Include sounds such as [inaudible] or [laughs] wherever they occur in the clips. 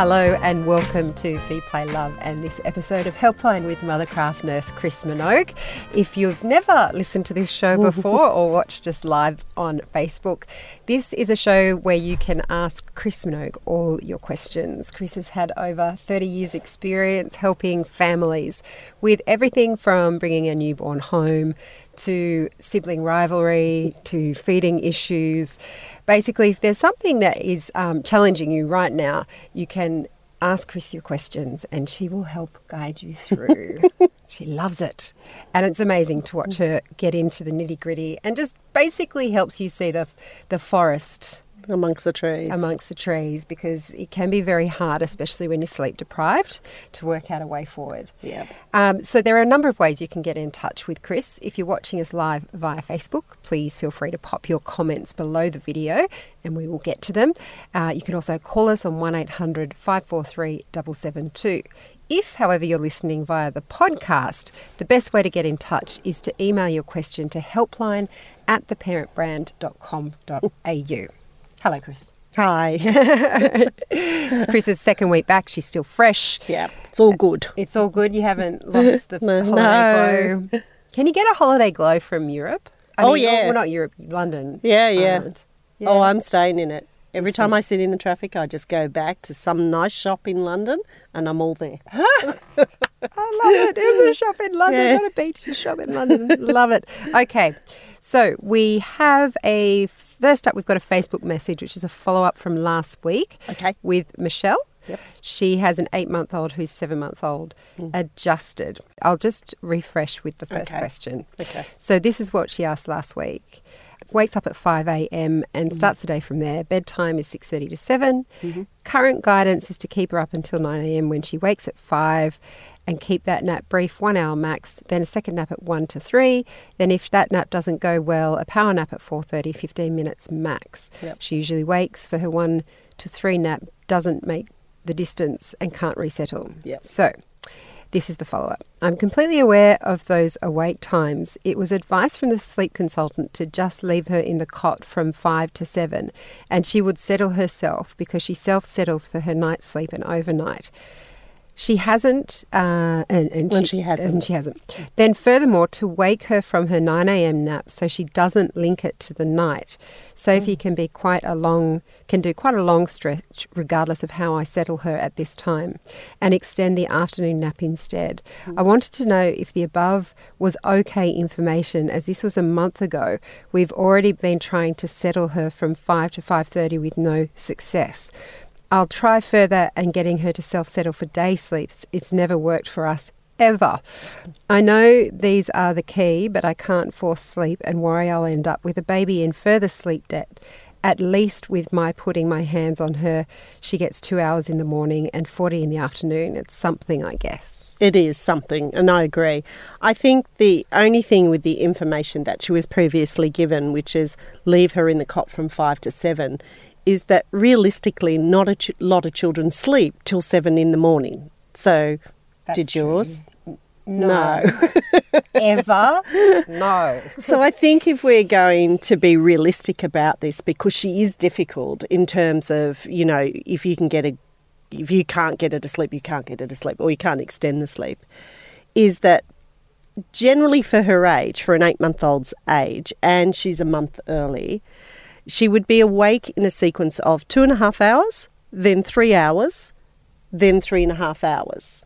Hello and welcome to Feed Play Love and this episode of Helpline with Mothercraft nurse Chris Minogue. If you've never listened to this show before [laughs] or watched us live on Facebook, this is a show where you can ask Chris Minogue all your questions. Chris has had over 30 years experience helping families with everything from bringing a newborn home to sibling rivalry to feeding issues. Basically, if there's something that is um, challenging you right now, you can ask Chris your questions and she will help guide you through. [laughs] she loves it. And it's amazing to watch her get into the nitty gritty and just basically helps you see the, the forest amongst the trees. amongst the trees because it can be very hard, especially when you're sleep deprived, to work out a way forward. Yeah. Um, so there are a number of ways you can get in touch with Chris. If you're watching us live via Facebook, please feel free to pop your comments below the video and we will get to them. Uh, you can also call us on 1800 543 772. If, however, you're listening via the podcast, the best way to get in touch is to email your question to helpline at theparentbrand.com.au. Hello, Chris. Hi. [laughs] It's Chris's second week back. She's still fresh. yeah, it's all good. It's all good. You haven't lost the [laughs] No. holiday glow. Can you get a holiday glow from Europe? I Oh, mean, yeah. Well, not Europe, London. Yeah, yeah. Ireland. Oh, I'm staying in it. Every time I sit in the traffic, I just go back to some nice shop in London and I'm all there. [laughs] I love it. There's a shop in London, Yeah. not a beach shop in London. love it. Okay, so we have a first up. We've got a Facebook message, which is a follow up from last week. Okay. with Michelle. Yep. She has an eight month old who's seven month old mm. adjusted. I'll just refresh with the first Okay. question. Okay. So this is what she asked last week. Wakes up at 5 a.m. and mm. starts the day from there. Bedtime is 6:30 to 7. Mm-hmm. Current guidance is to keep her up until 9 a.m. when she wakes at 5 and keep that nap brief, 1 hour max, then a second nap at 1 to 3. Then if that nap doesn't go well, a power nap at 4:30, 15 minutes max. Yep. She usually wakes for her 1 to 3 nap, doesn't make the distance and can't resettle. Yep. So, this is the follow up. I'm completely aware of those awake times. It was advice from the sleep consultant to just leave her in the cot from 5 to 7 and she would settle herself because she self settles for her night sleep and overnight. She hasn't, uh, and, and When she hasn't. and she hasn't. Then, furthermore, to wake her from her 9 a.m. nap so she doesn't link it to the night. Sophie can be quite a long, can do quite a long stretch, regardless of how I settle her at this time, and extend the afternoon nap instead. I wanted to know if the above was okay information, as this was a month ago. We've already been trying to settle her from 5 to 5:30 with no success. I'll try further and getting her to self settle for day sleeps. It's never worked for us ever. I know these are the key, but I can't force sleep and worry I'll end up with a baby in further sleep debt. At least with my putting my hands on her, she gets two hours in the morning and 40 in the afternoon. It's something, I guess. It is something, and I agree. I think the only thing with the information that she was previously given, which is leave her in the cot from five to seven, is that realistically, not a ch- lot of children sleep till seven in the morning. So, That's did true. yours? No. [laughs] Ever? No. so I think if we're going to be realistic about this, because she is difficult in terms of you know if you can get a, if you can't get her to sleep, you can't get her to sleep, or you can't extend the sleep, is that generally for her age, for an eight-month-old's age, and she's a month early, she would be awake in a sequence of two and a half hours, then three hours, then three and a half hours.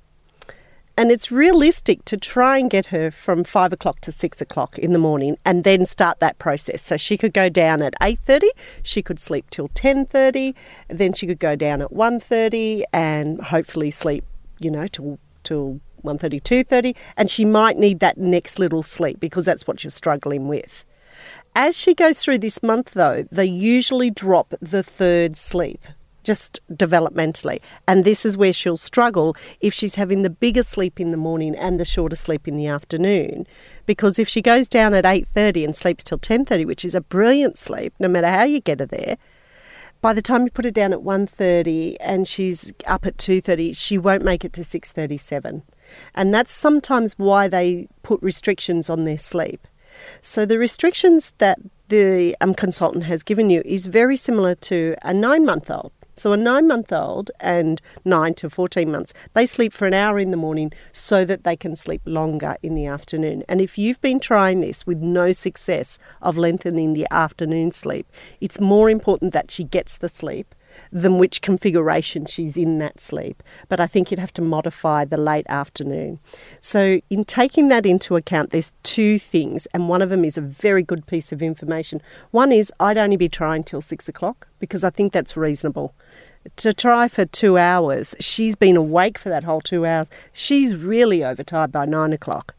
And it's realistic to try and get her from five o'clock to six o'clock in the morning and then start that process. So she could go down at eight thirty, she could sleep till ten thirty, then she could go down at 1.30 and hopefully sleep, you know, till till 1.30, 2.30, and she might need that next little sleep because that's what you're struggling with. As she goes through this month, though, they usually drop the third sleep, just developmentally. And this is where she'll struggle if she's having the bigger sleep in the morning and the shorter sleep in the afternoon. Because if she goes down at 8.30 and sleeps till 10.30, which is a brilliant sleep, no matter how you get her there, by the time you put her down at 1.30 and she's up at 2.30, she won't make it to 6.37. And that's sometimes why they put restrictions on their sleep. So the restrictions that the um, consultant has given you is very similar to a nine month old. So a nine month old and nine to 14 months, they sleep for an hour in the morning so that they can sleep longer in the afternoon. And if you've been trying this with no success of lengthening the afternoon sleep, it's more important that she gets the sleep than which configuration she's in that sleep. But I think you'd have to modify the late afternoon. So, in taking that into account, there's two things, and one of them is a very good piece of information. One is I'd only be trying till six o'clock because I think that's reasonable. To try for two hours, she's been awake for that whole two hours. She's really overtired by nine o'clock.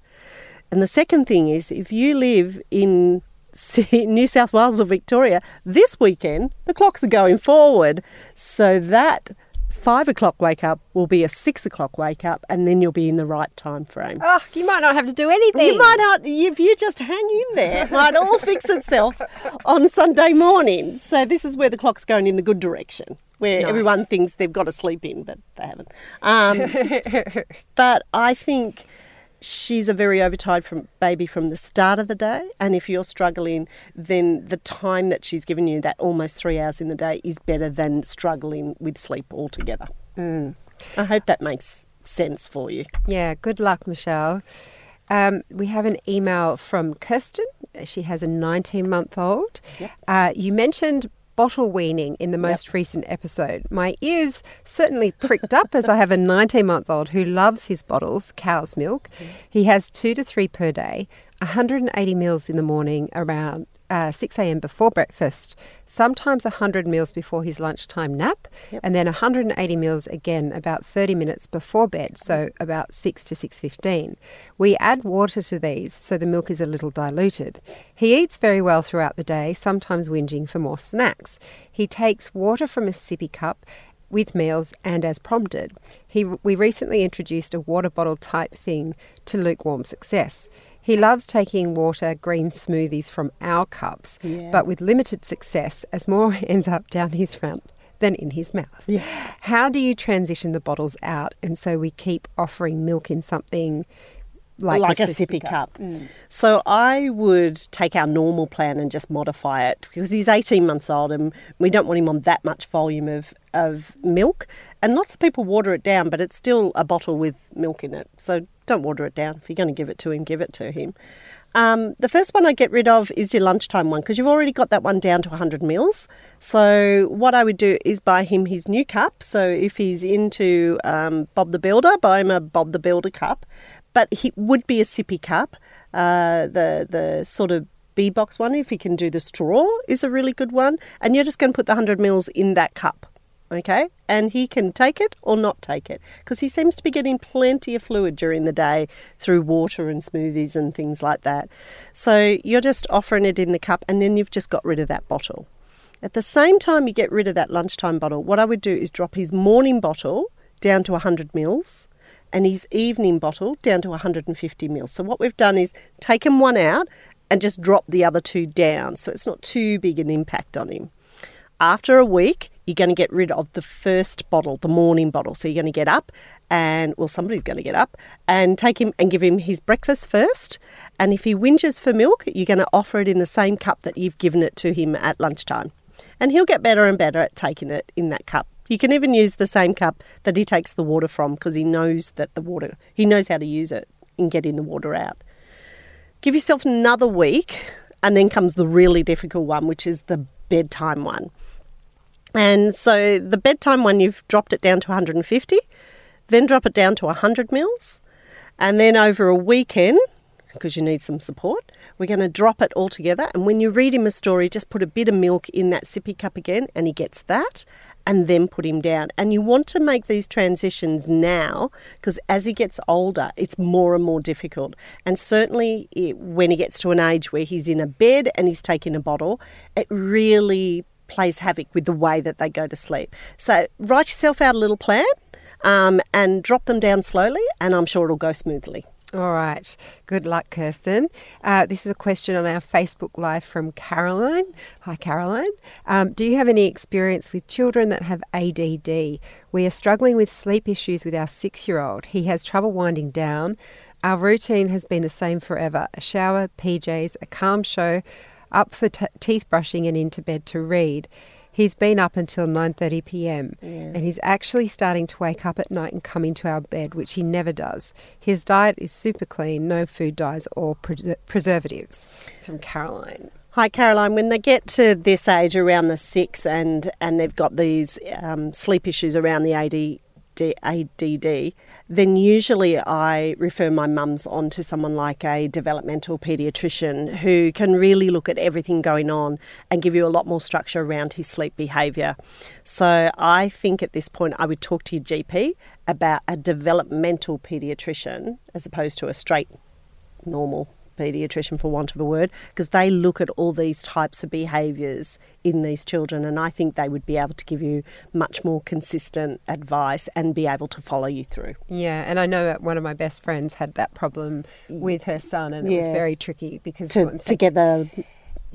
And the second thing is if you live in [laughs] New South Wales or Victoria, this weekend the clocks are going forward. So that five o'clock wake up will be a six o'clock wake up, and then you'll be in the right time frame. Oh, you might not have to do anything. You might not, if you just hang in there, it might all fix itself [laughs] on Sunday morning. So, this is where the clock's going in the good direction, where Nice. everyone thinks they've got to sleep in, but they haven't. Um, [laughs] but I think she's a very overtired from baby from the start of the day and if you're struggling then the time that she's given you that almost three hours in the day is better than struggling with sleep altogether i hope that makes sense for you Yeah, good luck, Michelle. Um, we have an email from Kirsten. She has a 19 month old. Yep. Uh, you mentioned bottle weaning in the most recent episode. My ears certainly pricked up as I have a [laughs] 19 month old who loves his bottles, cow's milk. Mm-hmm. He has two to three per day, 180 mils in the morning around uh, 6 a.m. before breakfast, sometimes 100 mils before his lunchtime nap, Yep. and then 180 mils again about 30 minutes before bed, so about 6 to 6:15. We add water to these so the milk is a little diluted. He eats very well throughout the day, sometimes whinging for more snacks. He takes water from a sippy cup with meals and as prompted. He, we recently introduced a water bottle type thing to lukewarm success. He loves taking water green smoothies from our cups, Yeah. but with limited success as more [laughs] ends up down his front than in his mouth. Yeah. How do you transition the bottles out and so we keep offering milk in something like, like, the a sippy cup. So I would take our normal plan and just modify it because he's 18 months old and we don't want him on that much volume of, of milk. And lots of people water it down, but it's still a bottle with milk in it. So don't water it down. If you're going to give it to him, give it to him. Um, the first one I get rid of is your lunchtime one because you've already got that one down to 100 mils. So what I would do is buy him his new cup. So if he's into um, Bob the Builder, buy him a Bob the Builder cup. But he would be a sippy cup. Uh, the the sort of B box one, if he can do the straw, is a really good one. And you're just going to put the 100 mils in that cup. Okay, and he can take it or not take it because he seems to be getting plenty of fluid during the day through water and smoothies and things like that. So you're just offering it in the cup, and then you've just got rid of that bottle. At the same time, you get rid of that lunchtime bottle. What I would do is drop his morning bottle down to 100 mils and his evening bottle down to 150 mils. So what we've done is taken one out and just dropped the other two down, so it's not too big an impact on him. After a week, you're going to get rid of the first bottle, the morning bottle. So you're going to get up and, well, somebody's going to get up and take him and give him his breakfast first. And if he whinges for milk, you're going to offer it in the same cup that you've given it to him at lunchtime. And he'll get better and better at taking it in that cup. You can even use the same cup that he takes the water from because he knows that the water, he knows how to use it in getting the water out. Give yourself another week, and then comes the really difficult one, which is the bedtime one. And so the bedtime one, you've dropped it down to 150, then drop it down to 100 mils, and then over a weekend, because you need some support, we're going to drop it all together. And when you read him a story, just put a bit of milk in that sippy cup again, and he gets that, and then put him down. And you want to make these transitions now, because as he gets older, it's more and more difficult. And certainly it, when he gets to an age where he's in a bed and he's taking a bottle, it really plays havoc with the way that they go to sleep. So write yourself out a little plan um, and drop them down slowly, and I'm sure it'll go smoothly. All right. Good luck, Kirsten. Uh, this is a question on our Facebook Live from Caroline. Hi, Caroline. Um, do you have any experience with children that have ADD? We are struggling with sleep issues with our six year old. He has trouble winding down. Our routine has been the same forever a shower, PJs, a calm show, up for t- teeth brushing, and into bed to read. He's been up until 9:30 p.m. and he's actually starting to wake up at night and come into our bed, which he never does. His diet is super clean, no food dyes or pres- preservatives. It's from Caroline. Hi, Caroline. When they get to this age, around the six, and and they've got these um, sleep issues around the AD, ADD, then usually I refer my mums on to someone like a developmental paediatrician who can really look at everything going on and give you a lot more structure around his sleep behaviour. So I think at this point I would talk to your GP about a developmental paediatrician as opposed to a straight normal paediatrician, for want of a word, because they look at all these types of behaviours in these children, and I think they would be able to give you much more consistent advice and be able to follow you through. Yeah, and I know that one of my best friends had that problem mm. with her son, and it was very tricky because To, to get the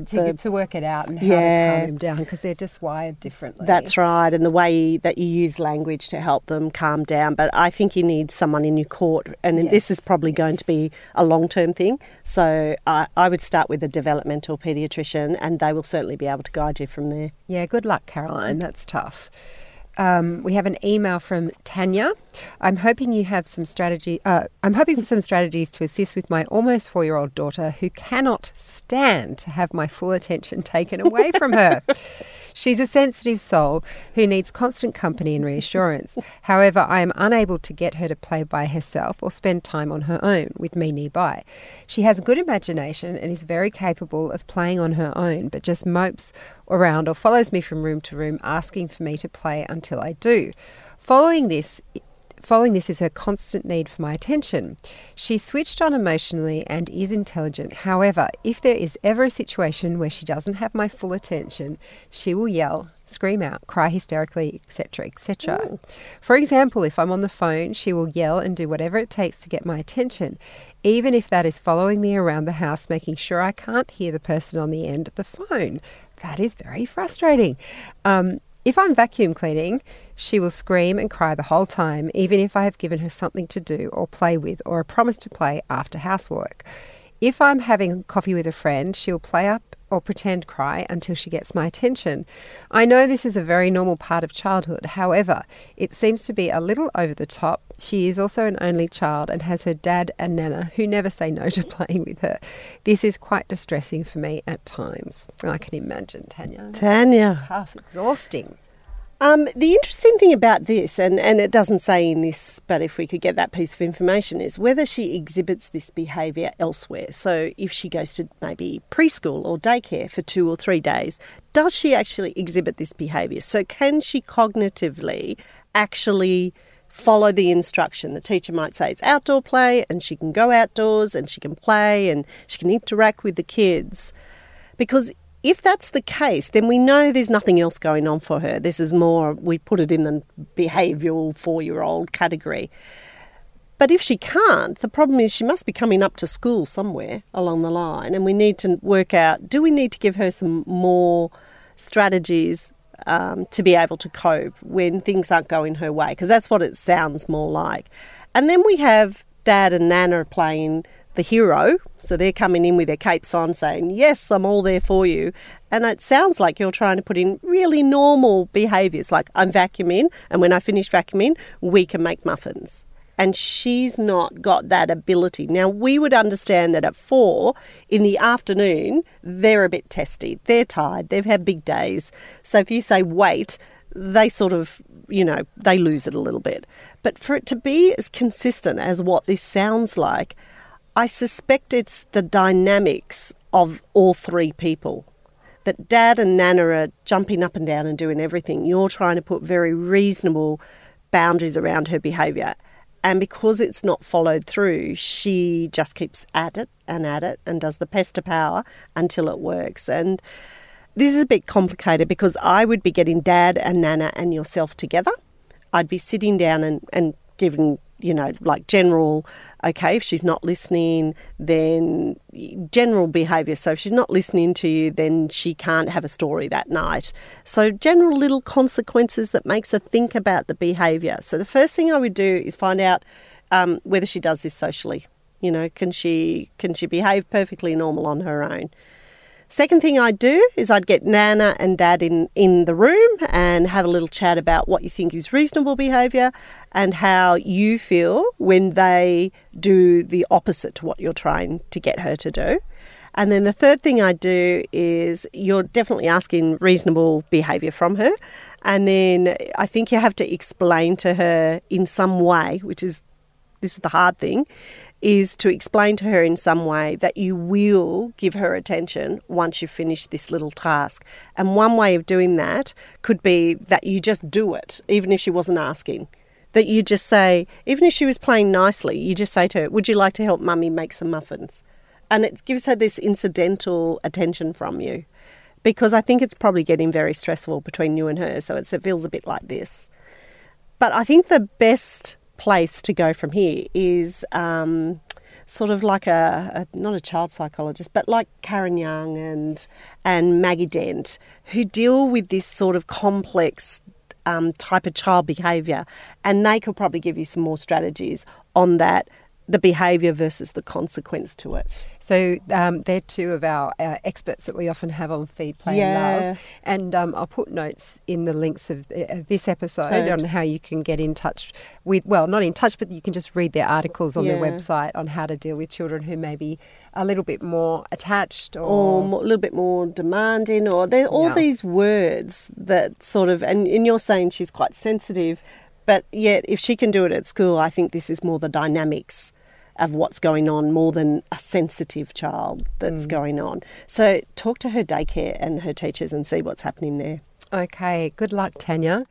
to, the- to work it out and how Yeah. to calm him down because they're just wired differently. That's right, and the way that you use language to help them calm down. But I think you need someone in your court, and this is Yes, probably going to be a long term thing. So I, I would start with a developmental paediatrician, and they will certainly be able to guide you from there. Yeah, good luck, Caroline. That's tough. Um, we have an email from Tanya. I'm hoping you have some strategy. Uh, I'm hoping for some strategies to assist with my almost four-year-old daughter who cannot stand to have my full attention [laughs] taken away from her. She's a sensitive soul who needs constant company and reassurance. However, I am unable to get her to play by herself or spend time on her own with me nearby. She has a good imagination and is very capable of playing on her own, but just mopes around or follows me from room to room asking for me to play until I do. Following this, Following this is her constant need for my attention. She switched on emotionally and is intelligent. However, if there is ever a situation where she doesn't have my full attention, she will yell, scream out, cry hysterically, etc., etc. For example, if I'm on the phone, she will yell and do whatever it takes to get my attention, even if that is following me around the house, making sure I can't hear the person on the end of the phone. That is very frustrating. Um, if I'm vacuum cleaning, she will scream and cry the whole time, even if I have given her something to do or play with or a promise to play after housework. If I'm having coffee with a friend, she'll play up or pretend cry until she gets my attention. I know this is a very normal part of childhood. However, it seems to be a little over the top. She is also an only child and has her dad and nana who never say no to [laughs] playing with her. This is quite distressing for me at times. I can imagine, Tanya. Tanya. Tough, exhausting. Um, the interesting thing about this, and, and it doesn't say in this, but if we could get that piece of information, is whether she exhibits this behaviour elsewhere. So if she goes to maybe preschool or daycare for two or three days, does she actually exhibit this behaviour? So can she cognitively actually follow the instruction? The teacher might say it's outdoor play and she can go outdoors and she can play and she can interact with the kids. Because if that's the case, then we know there's nothing else going on for her. This is more, we put it in the behavioural four year old category. But if she can't, the problem is she must be coming up to school somewhere along the line, and we need to work out do we need to give her some more strategies um, to be able to cope when things aren't going her way? Because that's what it sounds more like. And then we have dad and nana playing the hero. So they're coming in with their capes on saying, Yes, I'm all there for you. And it sounds like you're trying to put in really normal behaviours like I'm vacuuming, and when I finish vacuuming, we can make muffins. And she's not got that ability. Now, we would understand that at four in the afternoon, they're a bit testy. They're tired. They've had big days. So if you say wait, they sort of, you know, they lose it a little bit. But for it to be as consistent as what this sounds like, I suspect it's the dynamics of all three people. That dad and nana are jumping up and down and doing everything. You're trying to put very reasonable boundaries around her behaviour. And because it's not followed through, she just keeps at it and at it and does the pester power until it works. And this is a bit complicated because I would be getting dad and nana and yourself together. I'd be sitting down and, and giving, you know, like general, okay, if she's not listening, then general behaviour. So if she's not listening to you, then she can't have a story that night. So general little consequences that makes her think about the behaviour. So the first thing I would do is find out um, whether she does this socially. You know, can she can she behave perfectly normal on her own? Second thing I'd do is I'd get Nana and Dad in, in the room and have a little chat about what you think is reasonable behaviour and how you feel when they do the opposite to what you're trying to get her to do. And then the third thing I do is you're definitely asking reasonable behaviour from her. And then I think you have to explain to her in some way, which is this is the hard thing, is to explain to her in some way that you will give her attention once you finish this little task. And one way of doing that could be that you just do it, even if she wasn't asking. That you just say, even if she was playing nicely, you just say to her, Would you like to help mummy make some muffins? And it gives her this incidental attention from you because I think it's probably getting very stressful between you and her. So it feels a bit like this. But I think the best place to go from here is um, sort of like a, a, not a child psychologist, but like Karen Young and and Maggie Dent, who deal with this sort of complex um, type of child behaviour, and they could probably give you some more strategies on that the behaviour versus the consequence to it. So um, they're two of our, our, experts that we often have on Feed, Play, yeah. Love. And um, I'll put notes in the links of, of this episode so, on how you can get in touch with, well, not in touch, but you can just read their articles on yeah. their website on how to deal with children who may be a little bit more attached or, or more, a little bit more demanding, or they're all yeah. these words that sort of, and, and you're saying she's quite sensitive. But yet, if she can do it at school, I think this is more the dynamics of what's going on more than a sensitive child that's mm. going on. So talk to her daycare and her teachers and see what's happening there. Okay, good luck, Tanya.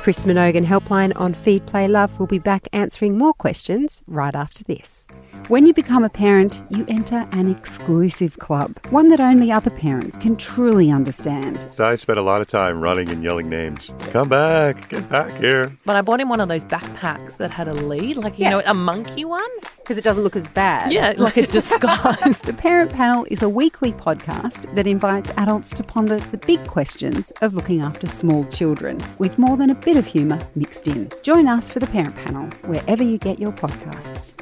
Chris Minogan Helpline on Feed Play Love will be back answering more questions right after this. When you become a parent, you enter an exclusive club, one that only other parents can truly understand. I spent a lot of time running and yelling names. Come back, get back here. But I bought him one of those backpacks that had a lead, like, you yeah. know, a monkey one. Because it doesn't look as bad. Yeah, [laughs] like a disguise. the Parent Panel is a weekly podcast that invites adults to ponder the big questions of looking after small children, with more than a bit of humour mixed in. Join us for the Parent Panel, wherever you get your podcasts.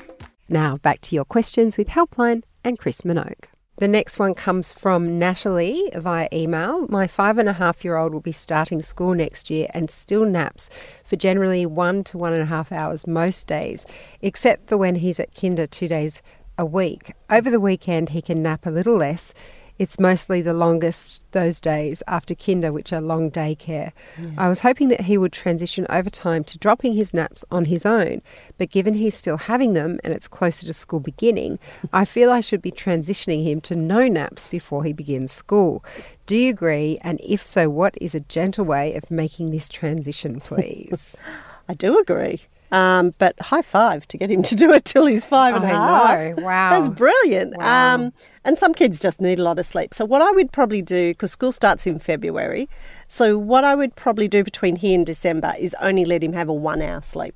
Now, back to your questions with Helpline and Chris Minogue. The next one comes from Natalie via email. My five and a half year old will be starting school next year and still naps for generally one to one and a half hours most days, except for when he's at kinder two days a week. Over the weekend, he can nap a little less it's mostly the longest those days after kinder, which are long daycare. Yeah. I was hoping that he would transition over time to dropping his naps on his own, but given he's still having them and it's closer to school beginning, I feel I should be transitioning him to no naps before he begins school. Do you agree? And if so, what is a gentle way of making this transition, please? [laughs] I do agree. Um, but high five to get him to do it till he's five and a half. Know. Wow. That's brilliant. Wow. Um, and some kids just need a lot of sleep. So, what I would probably do, because school starts in February, so what I would probably do between here and December is only let him have a one hour sleep.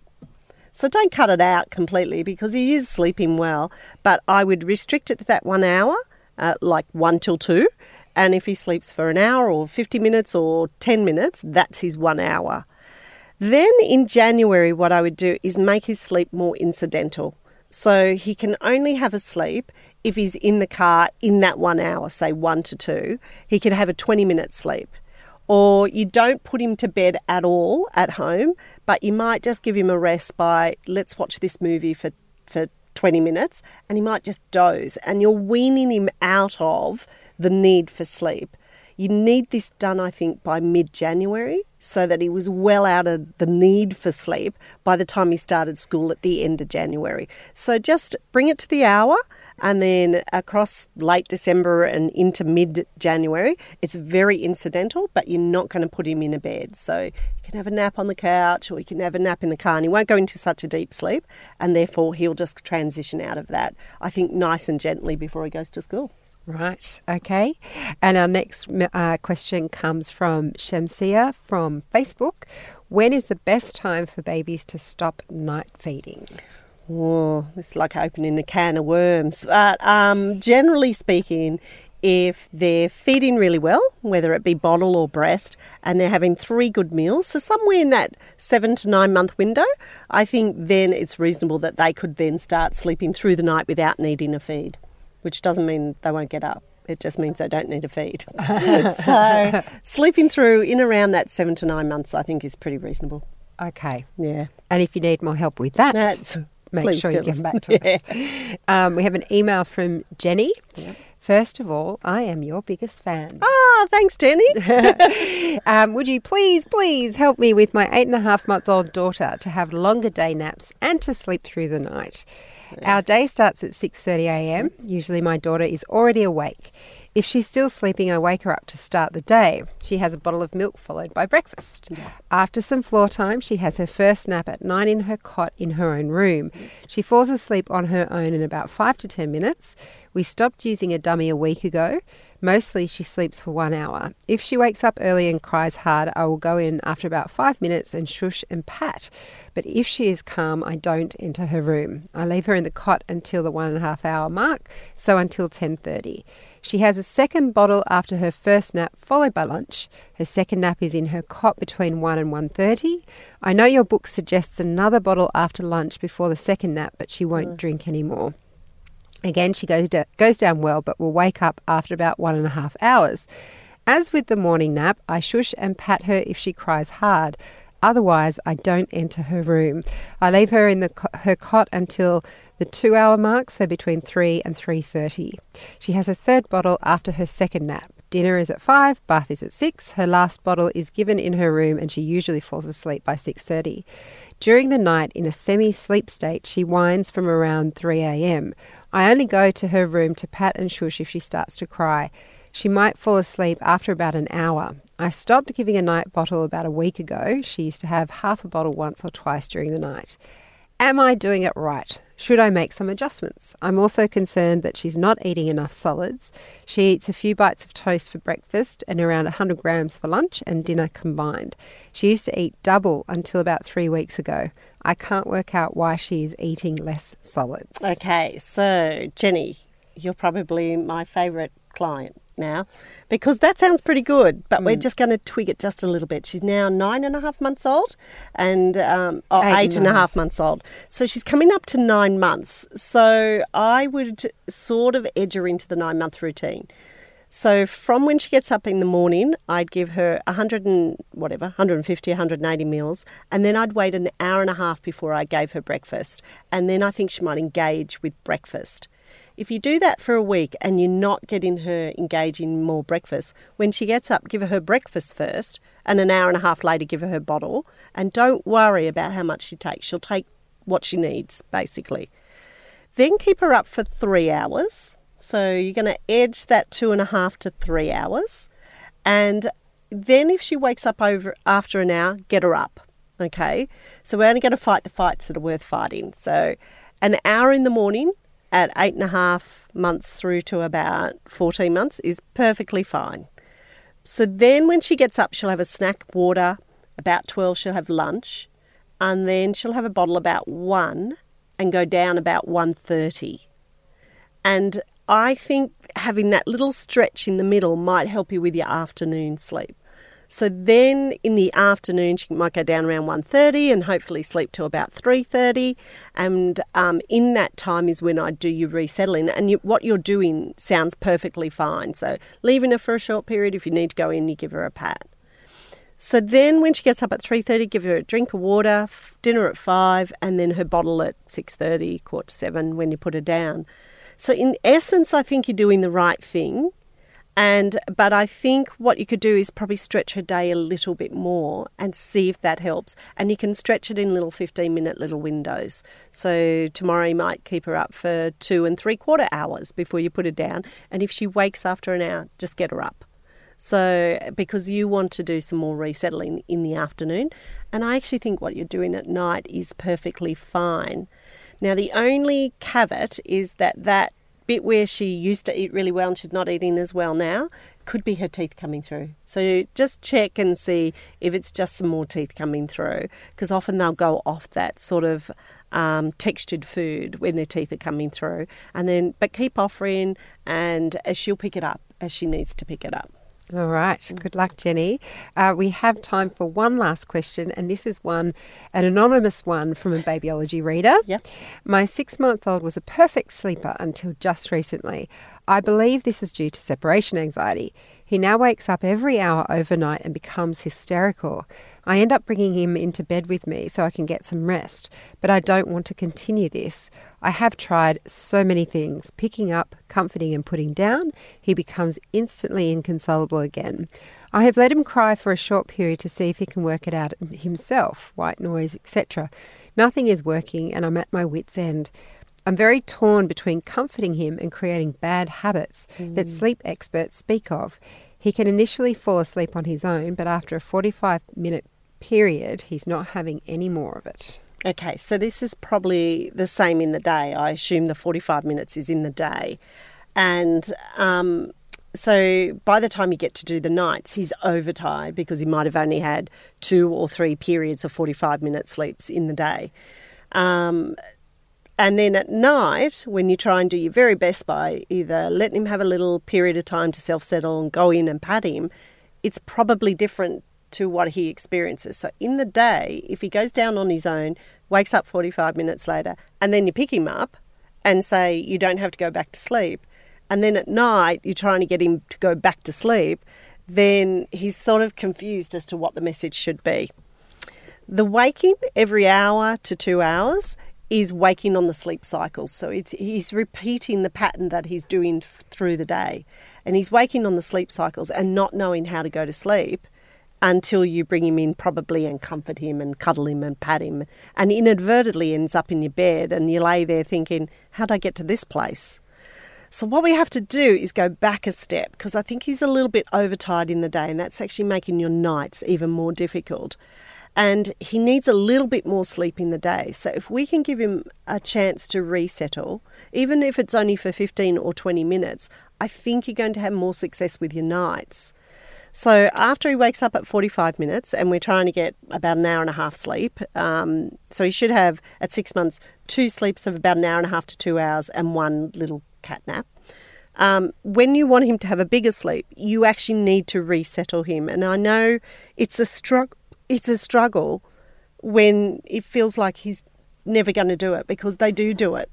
So, don't cut it out completely because he is sleeping well, but I would restrict it to that one hour, uh, like one till two. And if he sleeps for an hour or 50 minutes or 10 minutes, that's his one hour. Then in January, what I would do is make his sleep more incidental. So he can only have a sleep if he's in the car in that one hour, say one to two. He can have a 20 minute sleep. Or you don't put him to bed at all at home, but you might just give him a rest by let's watch this movie for, for 20 minutes and he might just doze. And you're weaning him out of the need for sleep. You need this done, I think, by mid January so that he was well out of the need for sleep by the time he started school at the end of January. So just bring it to the hour and then across late December and into mid January, it's very incidental, but you're not going to put him in a bed. So you can have a nap on the couch or you can have a nap in the car and he won't go into such a deep sleep and therefore he'll just transition out of that, I think, nice and gently before he goes to school. Right, okay. And our next uh, question comes from Shamsia from Facebook. When is the best time for babies to stop night feeding? Oh, it's like opening a can of worms. But um, generally speaking, if they're feeding really well, whether it be bottle or breast, and they're having three good meals, so somewhere in that seven to nine month window, I think then it's reasonable that they could then start sleeping through the night without needing a feed. Which doesn't mean they won't get up. It just means they don't need a feed. [laughs] [laughs] so sleeping through in around that seven to nine months, I think, is pretty reasonable. Okay. Yeah. And if you need more help with that, That's- make sure you get back to [laughs] us. Um, we have an email from Jenny. First of all, I am your biggest fan. Ah, thanks, Danny. [laughs] [laughs] Um, would you please, please help me with my eight and a half month old daughter to have longer day naps and to sleep through the night? Our day starts at 6:30 a.m. Usually my daughter is already awake. If she's still sleeping, I wake her up to start the day. She has a bottle of milk followed by breakfast. After some floor time, she has her first nap at 9 in her cot in her own room. She falls asleep on her own in about 5 to 10 minutes. We stopped using a dummy a week ago. Mostly she sleeps for one hour. If she wakes up early and cries hard, I will go in after about five minutes and shush and pat. But if she is calm, I don't enter her room. I leave her in the cot until the one and a half hour mark, so until 10.30. She has a second bottle after her first nap, followed by lunch. Her second nap is in her cot between 1 and 1.30. I know your book suggests another bottle after lunch before the second nap, but she won't mm. drink anymore. Again, she goes, goes down well, but will wake up after about one and a half hours. As with the morning nap, I shush and pat her if she cries hard. Otherwise, I don't enter her room. I leave her in the her cot until the two hour mark, so between three and three thirty. She has a third bottle after her second nap. Dinner is at five, bath is at six. Her last bottle is given in her room, and she usually falls asleep by six thirty. During the night, in a semi-sleep state, she whines from around three a.m. I only go to her room to pat and shush if she starts to cry. She might fall asleep after about an hour. I stopped giving a night bottle about a week ago. She used to have half a bottle once or twice during the night. Am I doing it right? Should I make some adjustments? I'm also concerned that she's not eating enough solids. She eats a few bites of toast for breakfast and around 100 grams for lunch and dinner combined. She used to eat double until about three weeks ago. I can't work out why she is eating less solids. Okay, so Jenny, you're probably my favourite client now because that sounds pretty good, but we're just going to twig it just a little bit. She's now nine and a half months old and um, oh, Eight eight and and a a half months old. So she's coming up to nine months. So I would sort of edge her into the nine month routine. So from when she gets up in the morning, I'd give her 100 and whatever, 150, 180 mils, and then I'd wait an hour and a half before I gave her breakfast. And then I think she might engage with breakfast. If you do that for a week and you're not getting her engaging more breakfast, when she gets up, give her her breakfast first, and an hour and a half later, give her her bottle. And don't worry about how much she takes. She'll take what she needs, basically. Then keep her up for three hours. So you're going to edge that two and a half to three hours. And then if she wakes up over after an hour, get her up. Okay. So we're only going to fight the fights that are worth fighting. So an hour in the morning at eight and a half months through to about 14 months is perfectly fine. So then when she gets up, she'll have a snack, water. About 12, she'll have lunch. And then she'll have a bottle about 1 and go down about 1.30. And I think having that little stretch in the middle might help you with your afternoon sleep. So then in the afternoon she might go down around 1.30 and hopefully sleep to about 3.30 and um, in that time is when I do your resettling and you, what you're doing sounds perfectly fine. So leaving her for a short period if you need to go in you give her a pat. So then when she gets up at 3.30 give her a drink of water, dinner at 5 and then her bottle at 6.30, quarter to 7 when you put her down. So in essence I think you're doing the right thing. And but I think what you could do is probably stretch her day a little bit more and see if that helps. And you can stretch it in little 15 minute little windows. So tomorrow you might keep her up for two and three quarter hours before you put her down. And if she wakes after an hour, just get her up. So, because you want to do some more resettling in the afternoon, and I actually think what you're doing at night is perfectly fine. Now, the only caveat is that that bit where she used to eat really well and she's not eating as well now could be her teeth coming through. So, just check and see if it's just some more teeth coming through, because often they'll go off that sort of um, textured food when their teeth are coming through, and then but keep offering, and uh, she'll pick it up as she needs to pick it up. All right. Good luck, Jenny. Uh, we have time for one last question, and this is one, an anonymous one from a babyology reader. Yep. My six month old was a perfect sleeper until just recently. I believe this is due to separation anxiety. He now wakes up every hour overnight and becomes hysterical. I end up bringing him into bed with me so I can get some rest, but I don't want to continue this. I have tried so many things picking up, comforting, and putting down. He becomes instantly inconsolable again. I have let him cry for a short period to see if he can work it out himself, white noise, etc. Nothing is working, and I'm at my wits' end. I'm very torn between comforting him and creating bad habits that sleep experts speak of. He can initially fall asleep on his own, but after a 45 minute period, he's not having any more of it. Okay, so this is probably the same in the day. I assume the 45 minutes is in the day. And um, so by the time you get to do the nights, he's overtired because he might have only had two or three periods of 45 minute sleeps in the day. Um, and then at night, when you try and do your very best by either letting him have a little period of time to self settle and go in and pat him, it's probably different to what he experiences. So in the day, if he goes down on his own, wakes up 45 minutes later, and then you pick him up and say, you don't have to go back to sleep, and then at night you're trying to get him to go back to sleep, then he's sort of confused as to what the message should be. The waking every hour to two hours is waking on the sleep cycle. So he's repeating the pattern that he's doing f- through the day. And he's waking on the sleep cycles and not knowing how to go to sleep until you bring him in, probably, and comfort him and cuddle him and pat him. And inadvertently ends up in your bed and you lay there thinking, how'd I get to this place? So, what we have to do is go back a step because I think he's a little bit overtired in the day, and that's actually making your nights even more difficult. And he needs a little bit more sleep in the day. So, if we can give him a chance to resettle, even if it's only for 15 or 20 minutes, I think you're going to have more success with your nights. So, after he wakes up at 45 minutes, and we're trying to get about an hour and a half sleep, um, so he should have at six months two sleeps of about an hour and a half to two hours and one little cat nap. Um, when you want him to have a bigger sleep, you actually need to resettle him. And I know it's a struggle. It's a struggle when it feels like he's never going to do it because they do do it.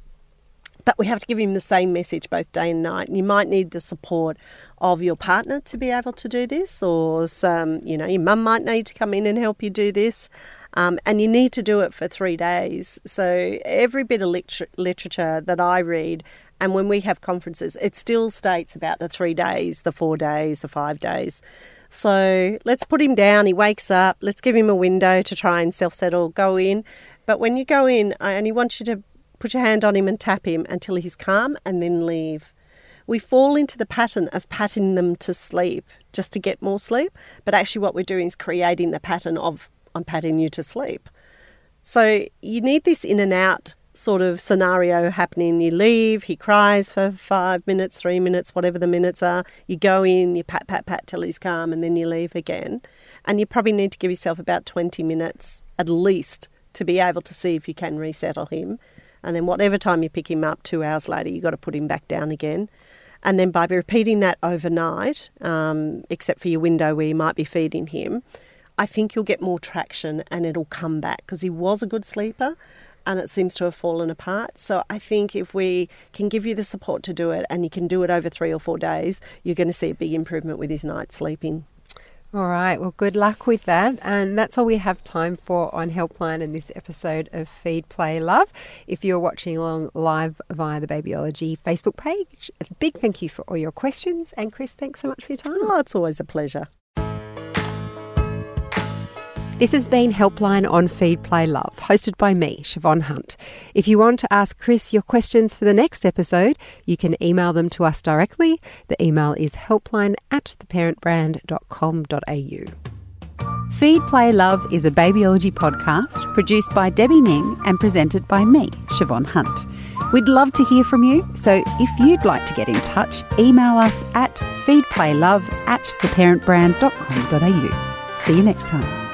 But we have to give him the same message both day and night. And you might need the support of your partner to be able to do this, or some, you know, your mum might need to come in and help you do this. Um, and you need to do it for three days. So every bit of liter- literature that I read and when we have conferences, it still states about the three days, the four days, the five days. So let's put him down. He wakes up. Let's give him a window to try and self settle, go in. But when you go in, I only want you to put your hand on him and tap him until he's calm and then leave. We fall into the pattern of patting them to sleep just to get more sleep. But actually, what we're doing is creating the pattern of I'm patting you to sleep. So you need this in and out sort of scenario happening. You leave, he cries for five minutes, three minutes, whatever the minutes are. You go in, you pat, pat, pat till he's calm, and then you leave again. And you probably need to give yourself about 20 minutes at least to be able to see if you can resettle him. And then, whatever time you pick him up, two hours later, you've got to put him back down again. And then, by repeating that overnight, um, except for your window where you might be feeding him, I think you'll get more traction and it'll come back because he was a good sleeper and it seems to have fallen apart. So I think if we can give you the support to do it and you can do it over three or four days, you're going to see a big improvement with his night sleeping. All right. Well, good luck with that. And that's all we have time for on Helpline in this episode of Feed, Play, Love. If you're watching along live via the Babyology Facebook page, a big thank you for all your questions. And Chris, thanks so much for your time. Oh, it's always a pleasure. This has been Helpline on Feed Play Love, hosted by me, Siobhan Hunt. If you want to ask Chris your questions for the next episode, you can email them to us directly. The email is helpline at theparentbrand.com.au. Feed Play Love is a babyology podcast produced by Debbie Ning and presented by me, Siobhan Hunt. We'd love to hear from you, so if you'd like to get in touch, email us at feedplaylove at theparentbrand.com.au. See you next time.